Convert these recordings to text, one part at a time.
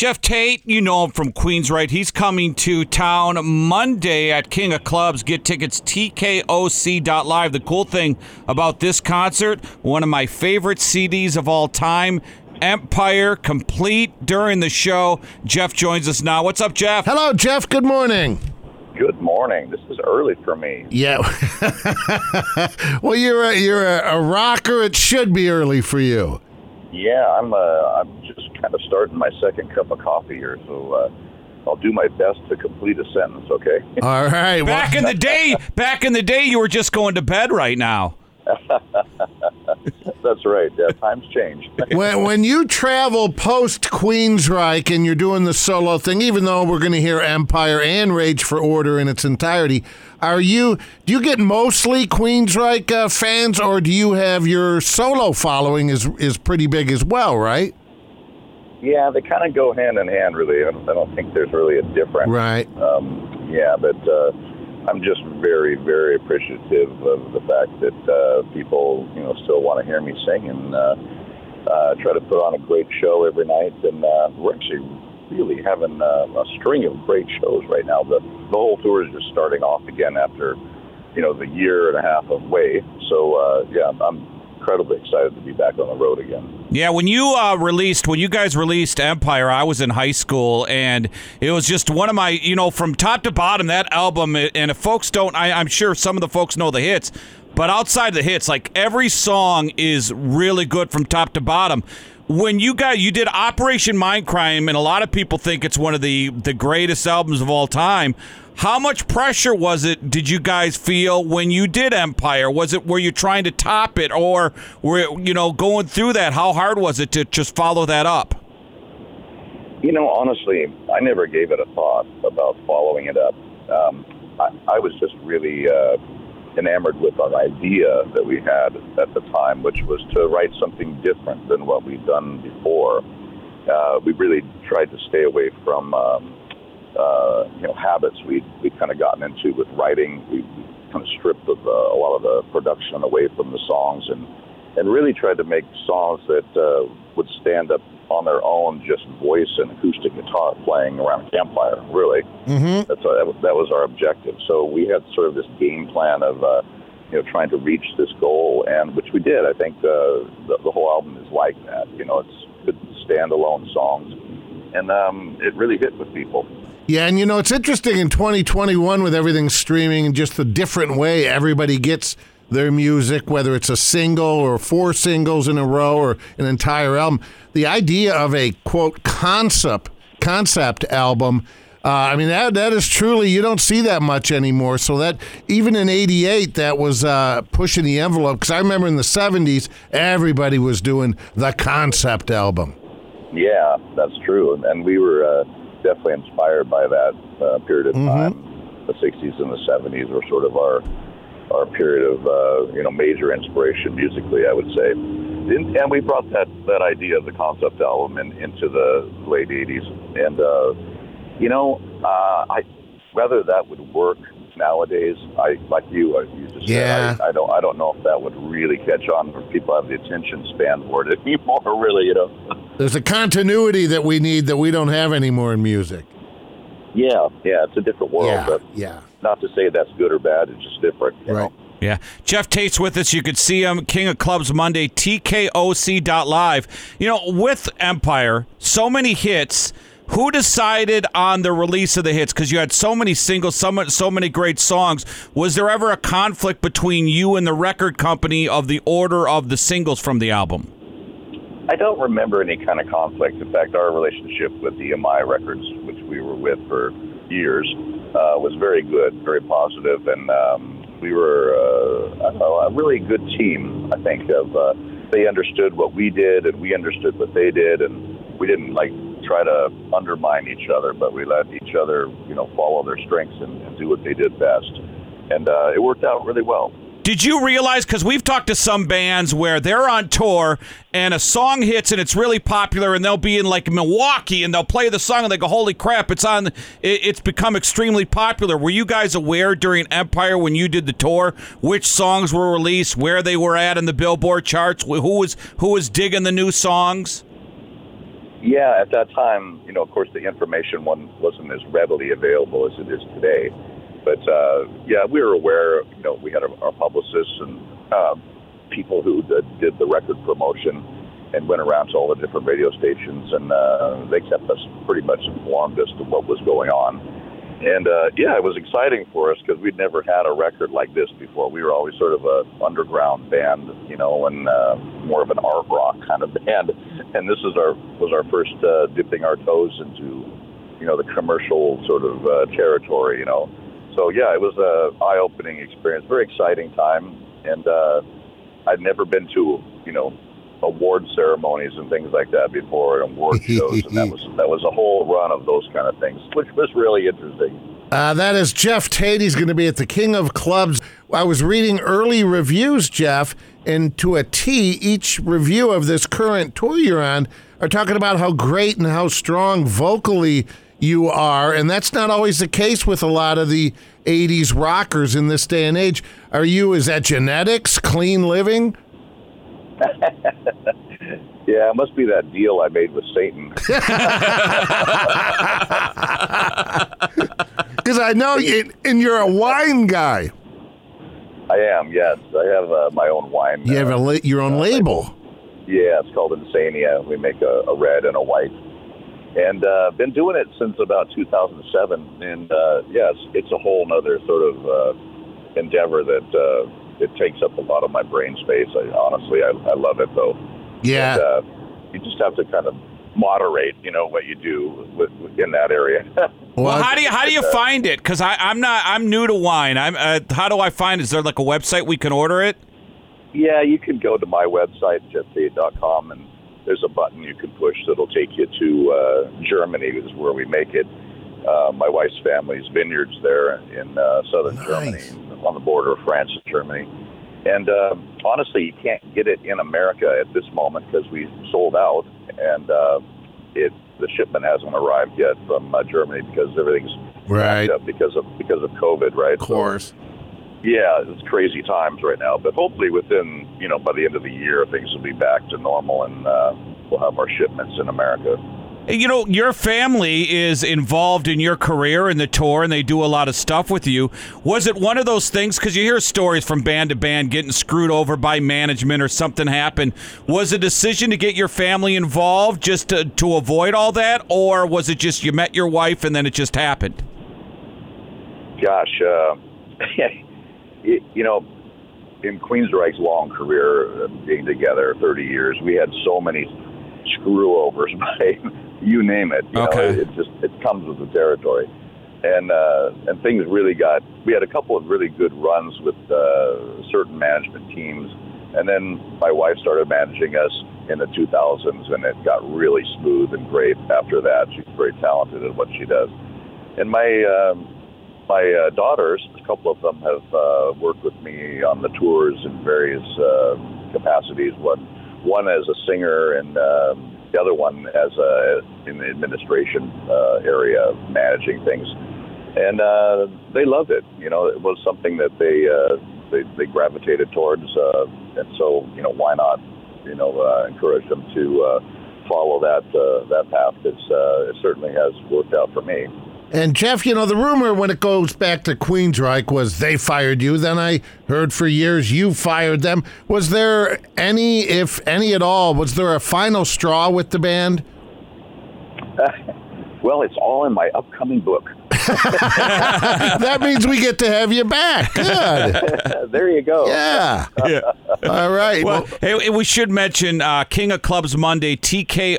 Geoff Tate, you know him from Queens, right? He's coming to town Monday at King of Clubs. Get tickets tkOC.live. The cool thing about this concert, one of my favorite CDs of all time, Empire complete during the show. Geoff joins us now. What's up, Geoff? Hello, Geoff. Good morning. Good morning. This is early for me. Yeah. well, you're a, you're a, a rocker. It should be early for you. Yeah, I'm. Uh, I'm just kind of starting my second cup of coffee here, so uh, I'll do my best to complete a sentence. Okay. All right. Back in the day, back in the day, you were just going to bed right now. That's right. Yeah, times change. when, when you travel post Queensryche and you're doing the solo thing, even though we're going to hear Empire and Rage for Order in its entirety, are you do you get mostly Queensryche uh, fans, or do you have your solo following is is pretty big as well, right? yeah, they kind of go hand in hand, really. I don't, I don't think there's really a difference. Right. Um, yeah, but uh, I'm just very, very appreciative of the fact that uh, people, you know, still want to hear me sing and uh, uh, try to put on a great show every night. And uh, we're actually really having uh, a string of great shows right now. The the whole tour is just starting off again after, you know, the year and a half of wait. So uh, yeah, I'm incredibly excited to be back on the road again. Yeah, when you uh, released, when you guys released Empire, I was in high school, and it was just one of my, you know, from top to bottom, that album. And if folks don't, I, I'm sure some of the folks know the hits, but outside the hits, like every song is really good from top to bottom. When you got you did Operation Mindcrime, and a lot of people think it's one of the the greatest albums of all time. How much pressure was it? Did you guys feel when you did Empire? Was it were you trying to top it, or were you know going through that? How hard was it to just follow that up? You know, honestly, I never gave it a thought about following it up. Um, I, I was just really uh, enamored with an idea that we had at the time, which was to write something different than what we'd done before. Uh, we really tried to stay away from, um, uh, you know, habits we'd, we'd kind of gotten into with writing. We, we kind of stripped of, uh, a lot of the production away from the songs and, and really tried to make songs that uh, would stand up on their own, just voice and acoustic guitar playing around a campfire. Really, Mm-hmm. that's that, was, that was our objective. So we had sort of this game plan of, uh, you know, trying to reach this goal, and which we did. I think uh, the, the whole album is like that. You know, it's good standalone songs, and um, it really hit with people. Yeah, and you know it's interesting in 2021 with everything streaming and just the different way everybody gets their music, whether it's a single or four singles in a row or an entire album. The idea of a quote concept concept album. Uh, I mean that that is truly you don't see that much anymore. So that even in '88, that was uh, pushing the envelope. Because I remember in the '70s, everybody was doing the concept album. Yeah, that's true, and, we were uh, definitely inspired by that uh, period of Mhm. time. The '60s and the '70s were sort of our our period of uh, you know major inspiration musically, I would say. And, and we brought that that idea of the concept album in, into the late '80s, and uh, you know, uh, I whether that would work nowadays, I like you, uh, you just Yeah. said, I, I don't I don't know if that would really catch on, or people have the attention span for it anymore. Really, you know. There's a continuity that we need that we don't have anymore in music. Yeah, yeah, it's a different world, yeah, but yeah. not to say that's good or bad. It's just different. you Right. know? Yeah. Geoff Tate's with us. You could see him, King of Clubs Monday, TKOC.live. You know, with Empire, so many hits. Who decided on the release of the hits? Because you had so many singles, so, much, so many great songs. Was there ever a conflict between you and the record company of the order of the singles from the album? I don't remember any kind of conflict. In fact, our relationship with EMI Records, which we were with for years, uh, was very good, very positive, and um, we were uh, I don't know, a really good team. I think of uh, they understood what we did, and we understood what they did, and we didn't like try to undermine each other, but we let each other, you know, follow their strengths and, and do what they did best, and uh, it worked out really well. Did you realize? Because we've talked to some bands where they're on tour and a song hits and it's really popular, and they'll be in like Milwaukee and they'll play the song and they go, "Holy crap! It's on! It, it's become extremely popular." Were you guys aware during Empire when you did the tour which songs were released, where they were at in the Billboard charts, who was who was digging the new songs? Yeah, at that time, you know, of course, the information one wasn't as readily available as it is today. But uh, yeah, we were aware. You know, we had our, and uh, people who did, did the record promotion and went around to all the different radio stations, and uh, they kept us pretty much informed as to what was going on. And uh, yeah, it was exciting for us because we'd never had a record like this before. We were always sort of a underground band, you know, and uh, more of an art rock kind of band. And this is our was our first uh, dipping our toes into, you know, the commercial sort of uh, territory, you know. So yeah, it was a eye-opening experience, very exciting time, and uh, I'd never been to, you know, award ceremonies and things like that before, and award shows, and that was that was a whole run of those kind of things, which was really interesting. Uh, that is Geoff Tate. He's going to be at the King of Clubs. I was reading early reviews, Geoff, and to a T, each review of this current tour you're on are talking about how great and how strong vocally you are. And that's not always the case with a lot of the 80s rockers in this day and age. Are you, is that genetics, clean living? Yeah, it must be that deal I made with Satan. Because I know you, and you're a wine guy. I am, yes. I have uh, my own wine. You have uh, a, la- your own label. Yeah, it's called Insania. We make a, a red and a white. And uh, been doing it since about 2007. And uh, yes, it's a whole other sort of uh, endeavor that uh, it takes up a lot of my brain space. I, honestly, I, I love it though. Yeah. And, uh, you just have to kind of moderate, you know, what you do with, in that area. Well, how do you how do you find it? Because I'm not I'm new to wine. I'm uh, how do I find? it? Is there like a website we can order it? Yeah, you can go to my website, jefftate.com, and there's a button you can push that'll take you to uh, Germany, is where we make it. Uh, my wife's family's vineyards there in uh, southern Nice. Germany, on the border of France and Germany. And uh, honestly, you can't get it in America at this moment because we sold out, and uh, it the shipment hasn't arrived yet from uh, Germany because everything's Right. backed up because of because of COVID, right? Of course. Yeah, it's crazy times right now, but hopefully within, you know, by the end of the year, things will be back to normal and uh, we'll have our shipments in America. You know, your family is involved in your career and the tour, and they do a lot of stuff with you. Was it one of those things? Because you hear stories from band to band getting screwed over by management or something happened. Was a decision to get your family involved just to, to avoid all that, or was it just you met your wife and then it just happened? Gosh, uh, you, you know, in Queensryche's long career, uh, being together 30 years, we had so many screw overs by you name it. You Okay. know, it just it comes with the territory. And uh, and things really got. We had a couple of really good runs with uh, certain management teams, and then my wife started managing us in the 2000s, and it got really smooth and great after that. She's very talented at what she does. And my um, my uh, daughters, a couple of them have uh, worked with me on the tours in various uh, capacities. One, one as a singer, and um, the other one as a in the administration uh, area, managing things. And uh, they loved it. You know, it was something that they uh, they, they gravitated towards, uh, and so you know, why not? You know, uh, encourage them to uh, follow that uh, that path. Because uh, it certainly has worked out for me. And Geoff, you know, the rumor when it goes back to Queensryche was they fired you. Then I heard for years you fired them. Was there any, if any at all, was there a final straw with the band? Well, it's all in my upcoming book. that means we get to have you back. Good. there you go. Yeah. All right. Well, hey, we should mention uh, King of Clubs Monday, TKOC.live.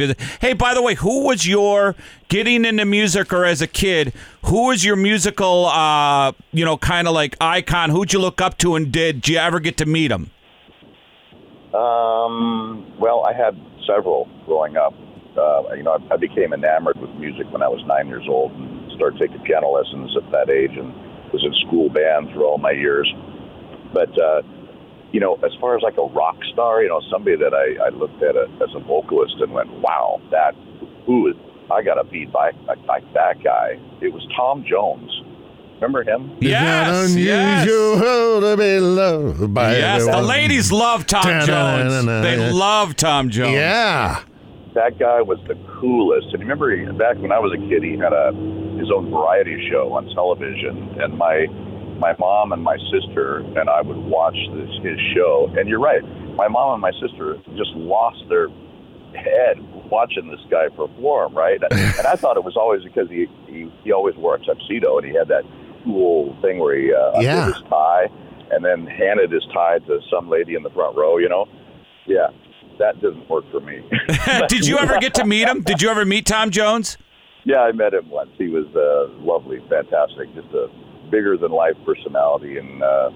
Is- Hey, by the way, who was your getting into music or as a kid? Who was your musical, uh, you know, kind of like icon? Who'd you look up to, and did, did you ever get to meet him? Um, well, I had several growing up. Uh, you know, I, I became enamored with music when I was nine years old and started taking piano lessons at that age and was in school band for all my years. But, uh, you know, as far as like a rock star, you know, somebody that I, I looked at it as a vocalist and went, wow, that, who is, I got to be like, like that guy. It was Tom Jones. Remember him? Yes, yes. unusual to be loved by Yes, the ladies love Tom Jones. They love Tom Jones. Yeah. That guy was the coolest. And remember, he, back when I was a kid, he had a his own variety show on television, and my my mom and my sister and I would watch this his show. And you're right, my mom and my sister just lost their head watching this guy perform, right? and I thought it was always because he he, he always wore a tuxedo and he had that cool thing where he uh, Yeah. his tie and then handed his tie to some lady in the front row. You know, yeah, that doesn't work for me. Did you ever get to meet him? Did you ever meet Tom Jones? Yeah, I met him once. He was uh, lovely, fantastic, just a bigger than life personality and uh,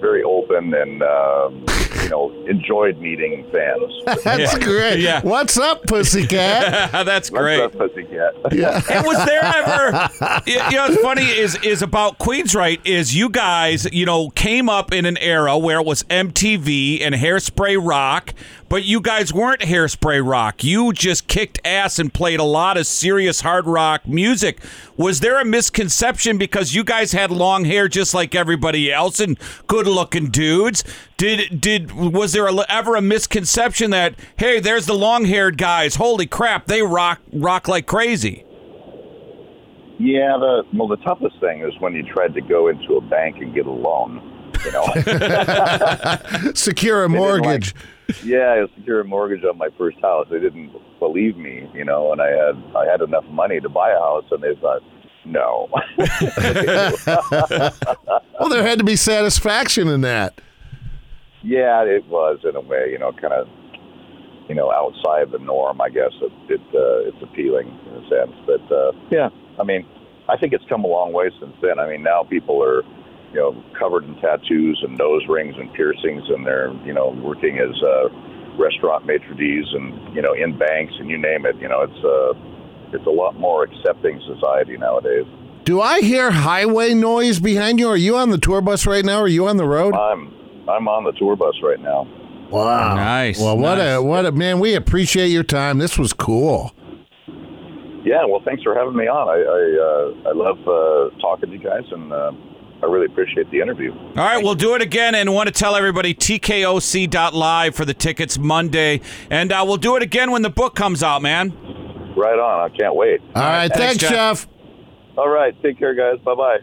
very open and um, you know enjoyed meeting fans. That's Yeah. great. Yeah. What's up, pussycat? That's great. What's great. up, pussycat? yeah. And was there ever? you you know, what's funny is is about Queensryche is you guys, you know, came up in an era where it was MTV and Hairspray Rock, but you guys weren't Hairspray Rock. You just kicked ass and played a lot of serious hard rock music. Was there a misconception because you guys had long hair just like everybody else and good-looking dudes? Did did was there a, ever a misconception that hey, there's the long-haired guys? Holy crap, they rock rock like crazy. Yeah, the well, the toughest thing is when you tried to go into a bank and get a loan. You know, Secure a didn't mortgage. Yeah, I was secure a mortgage on my first house. They didn't believe me, you know, and I had I had enough money to buy a house, and they thought, no. well, there had to be satisfaction in that. Yeah, it was in a way, you know, kind of, you know, outside the norm. I guess it, it uh, it's appealing in a sense, but uh, yeah, I mean, I think it's come a long way since then. I mean, now people are, you know, covered in tattoos and nose rings and piercings, and they're, you know, working as uh, restaurant maitre d's and you know in banks and you name it. You know, it's uh, it's a lot more accepting society nowadays. Do I hear highway noise behind you? Are you on the tour bus right now? Are you on the road? I'm I'm on the tour bus right now. Wow. Nice, Well, what nice. a what a man. We appreciate your time. This was cool. Yeah, well, thanks for having me on. I I, uh, I love uh, talking to you guys, and uh, I really appreciate the interview. All right, we'll do it again and want to tell everybody tkOC.live for the tickets Monday. And uh, we'll do it again when the book comes out, man. Right on. I can't wait. All right. Thanks, Thanks, Geoff. Geoff. All right. Take care, guys. Bye bye.